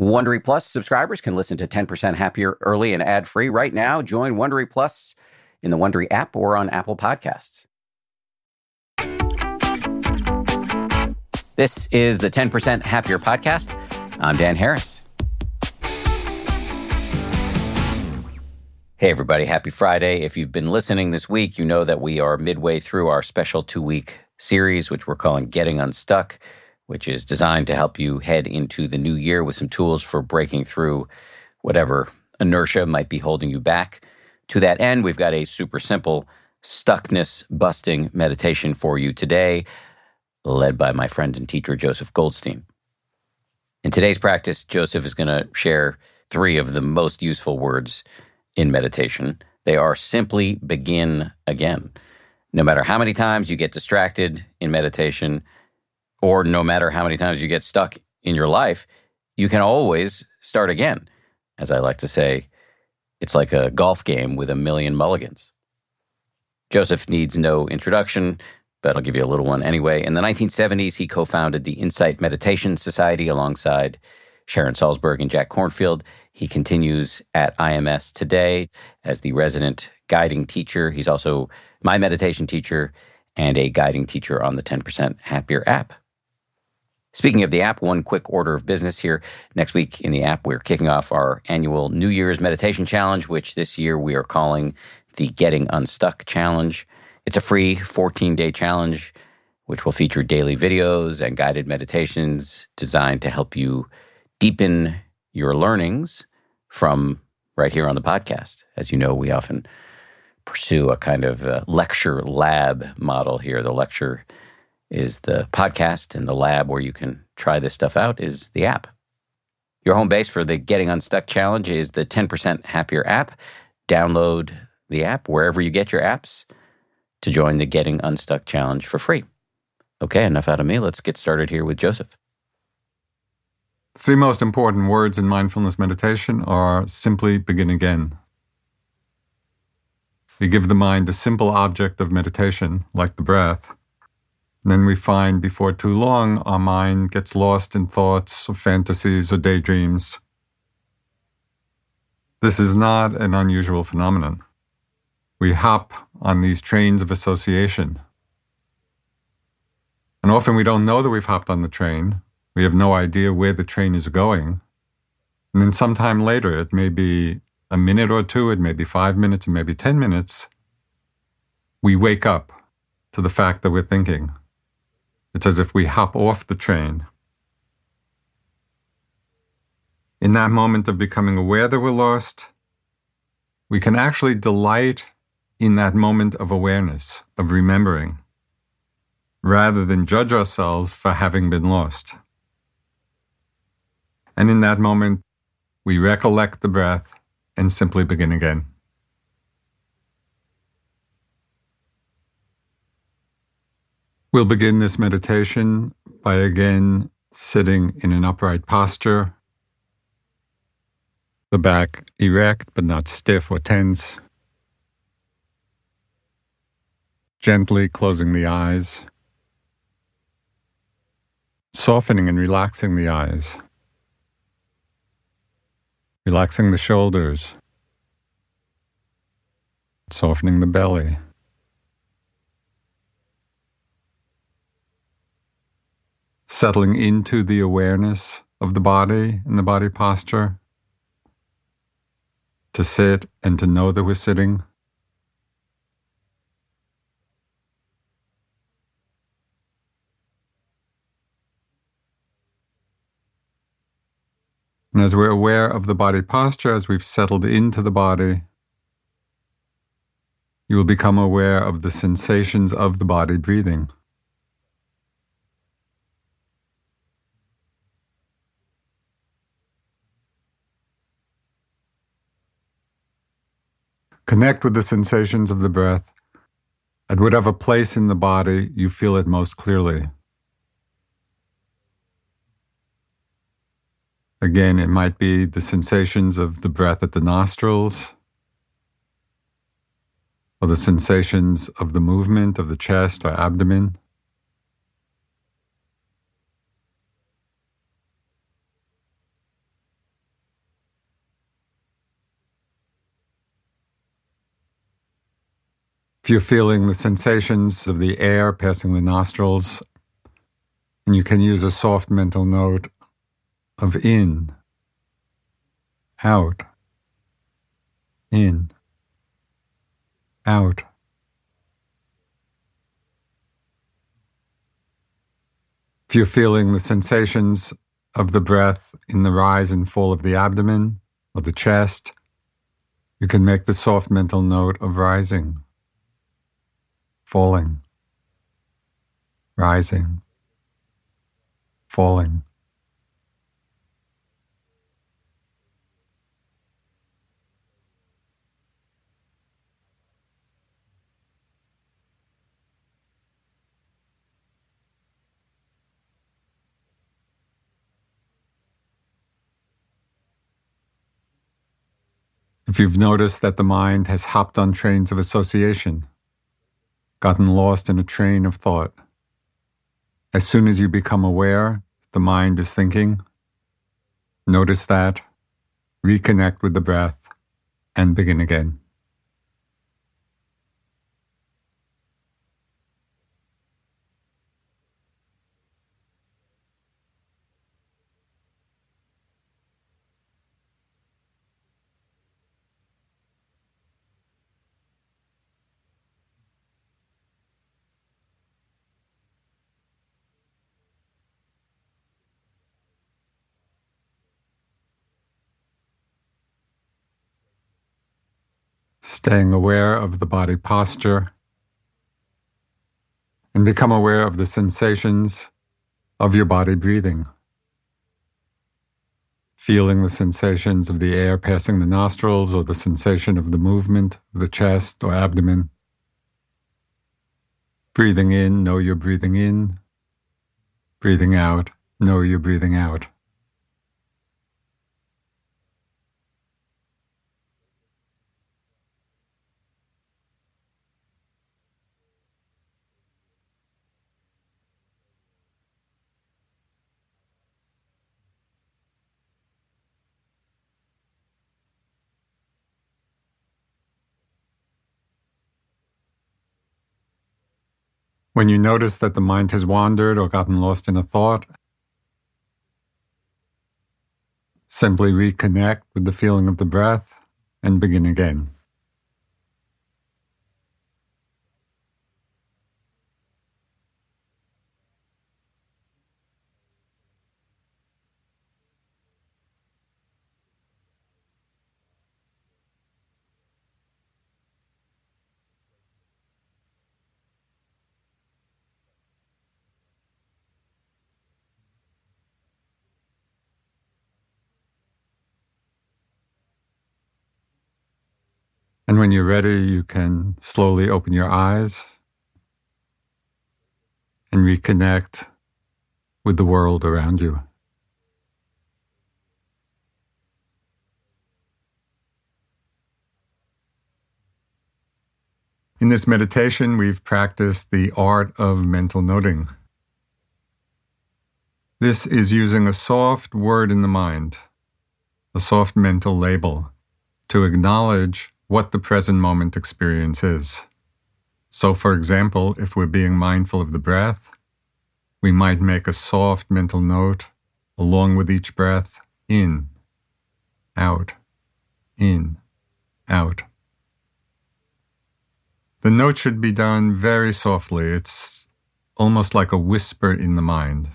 Wondery Plus subscribers can listen to 10% Happier early and ad free right now. Join Wondery Plus in the Wondery app or on Apple Podcasts. This is the 10% Happier podcast. I'm Dan Harris. Hey, everybody. Happy Friday. If you've been listening this week, you know that we are midway through our special two week series, which we're calling Getting Unstuck, which is designed to help you head into the new year with some tools for breaking through whatever inertia might be holding you back. To that end, we've got a super simple stuckness busting meditation for you today led by my friend and teacher, Joseph Goldstein. In today's practice, Joseph is going to share three of the most useful words in meditation. They are simply begin again. No matter how many times you get distracted in meditation, or no matter how many times you get stuck in your life, you can always start again. As I like to say, it's like a golf game with a million mulligans. Joseph needs no introduction but I'll give you a little one anyway. In the 1970s, he co founded the Insight Meditation Society alongside Sharon Salzberg and Jack Kornfield. He continues at IMS today as the resident guiding teacher. He's also my meditation teacher and a guiding teacher on the 10% Happier app. Speaking of the app, one quick order of business here. Next week in the app, we're kicking off our annual New Year's Meditation Challenge, which this year we are calling the Getting Unstuck Challenge. It's a free 14 day challenge, which will feature daily videos and guided meditations designed to help you deepen your learnings from right here on the podcast. As you know, we often pursue a kind of a lecture lab model here. The lecture is the podcast, and the lab where you can try this stuff out is the app. Your home base for the Getting Unstuck Challenge is the 10% Happier app. Download the app wherever you get your apps to join the Getting Unstuck Challenge for free. Okay, enough out of me. Let's get started here with Joseph. Three most important words in mindfulness meditation are simply begin again. We give the mind a simple object of meditation, like the breath. And then we find before too long our mind gets lost in thoughts or fantasies or daydreams. This is not an unusual phenomenon. We hop on these trains of association. And often we don't know that we've hopped on the train. We have no idea where the train is going. And then sometime later, it may be a minute or two, it may be five minutes, it may be 10 minutes, we wake up to the fact that we're thinking. It's as if we hop off the train. In that moment of becoming aware that we're lost, we can actually delight in that moment of awareness, of remembering, rather than judge ourselves for having been lost. And in that moment, we recollect the breath and simply begin again. We'll begin this meditation by again sitting in an upright posture, the back erect but not stiff or tense. gently closing the eyes, softening and relaxing the eyes, relaxing the shoulders, softening the belly. Settling into the awareness of the body and the body posture, to sit and to know that we're sitting. And as we're aware of the body posture, as we've settled into the body, you will become aware of the sensations of the body breathing. Connect with the sensations of the breath at whatever place in the body you feel it most clearly. Again, it might be the sensations of the breath at the nostrils, or the sensations of the movement of the chest or abdomen. You're feeling the sensations of the air passing the nostrils, and you can use a soft mental note of in, out, in, out. If you're feeling the sensations of the breath in the rise and fall of the abdomen or the chest, you can make the soft mental note of rising, falling, rising, falling. If you've noticed that the mind has hopped on trains of association, gotten lost in a train of thought, as soon as you become aware that the mind is thinking, notice that, reconnect with the breath, and begin again. Staying aware of the body posture, and become aware of the sensations of your body breathing. Feeling the sensations of the air passing the nostrils or the sensation of the movement of the chest or abdomen. Breathing in, know you're breathing in. Breathing out, know you're breathing out. When you notice that the mind has wandered or gotten lost in a thought, simply reconnect with the feeling of the breath and begin again. And when you're ready, you can slowly open your eyes and reconnect with the world around you. In this meditation, we've practiced the art of mental noting. This is using a soft word in the mind, a soft mental label, to acknowledge what the present moment experience is. So, for example, if we're being mindful of the breath, we might make a soft mental note along with each breath in, out, in, out. The note should be done very softly. It's almost like a whisper in the mind.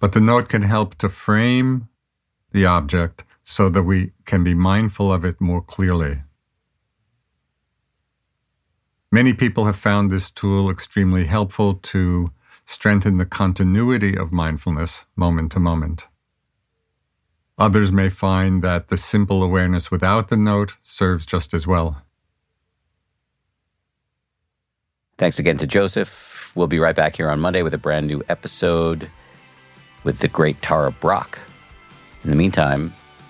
But the note can help to frame the object so that we can be mindful of it more clearly. Many people have found this tool extremely helpful to strengthen the continuity of mindfulness moment to moment. Others may find that the simple awareness without the note serves just as well. Thanks again to Joseph. We'll be right back here on Monday with a brand new episode with the great Tara Brach. In the meantime,